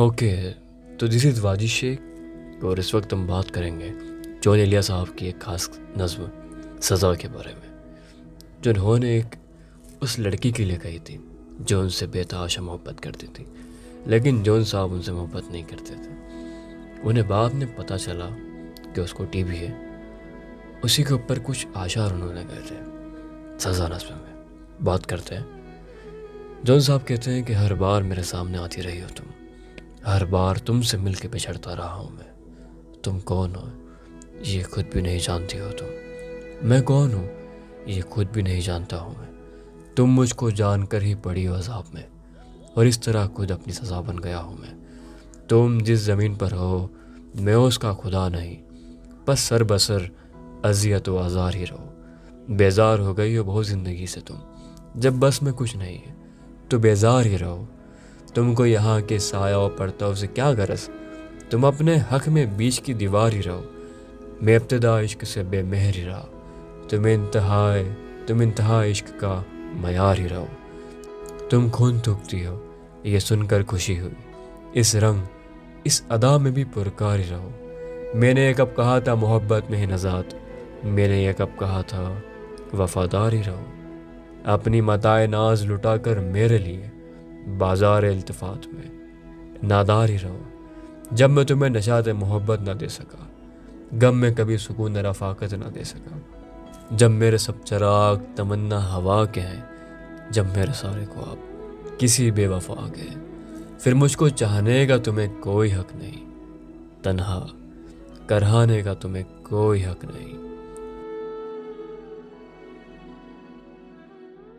Okay तो this is Wajid Sheikh और इस वक्त हम बात करेंगे, जॉन एलिया साहब की एक खास नज्म, सज़ा के बारे में। जो उन्होंने एक उस लड़की के लिए कही थी, जो उनसे बेतहाशा मोहब्बत करती थी, लेकिन जॉन साहब उनसे मोहब्बत नहीं करते थे। उन्हें बाद में पता चला कि उसको टीबी है, उसी के ऊपर कुछ आशार उन्होंने गए थे सजा नस्म में। बात करते हैं। जॉन साहब कहते हैं कि हर बार मेरे सामने आती रही हो तुम हर बार तुमसे मिल के बिछड़ता रहा हूँ मैं। तुम कौन हो? ये खुद भी नहीं जानती हो तुम। मैं कौन हूँ? ये खुद भी नहीं जानता हूँ मैं। तुम मुझको जानकर ही पड़ी हो अजाब में, और इस तरह खुद अपनी सज़ा बन गया हूँ मैं। तुम जिस ज़मीन पर हो, मैं उसका खुदा नहीं। बस सर बसर अजियत व आज़ार ही रहो। बेजार हो गई हो बहुत ज़िंदगी से तुम। जब बस में कुछ नहीं है तो बेजार ही रहो। तुमको यहाँ के साया और पड़ताव से क्या गरज? तुम अपने हक में बीच की दीवार ही रहो। मैं इब्तदा इश्क से बेमहर ही रहा। तुम इंतहाए, तुम इंतहा इश्क का मैार ही रहो। तुम खून थूकती हो, ये सुनकर खुशी हुई। इस रंग, इस अदा में भी पुरकार ही रहो। मैंने एक कब कहा था, मोहब्बत में ही नजात। मैंने एक कब कहा था, वफादार ही रहो। अपनी मताए नाज लुटाकर मेरे लिए। बाज़ार इल्तफात में, नादार ही रहो। जब मैं तुम्हें नशात मोहब्बत ना दे सका, गम में कभी सुकून रफाकत ना दे सका, जब मेरे सब चराग तमन्ना हवा के हैं, जब मेरे सारे को आप किसी बेवफा के फिर मुझको चाहने का तुम्हें कोई हक नहीं, तन्हा करहाने का तुम्हें कोई हक नहीं।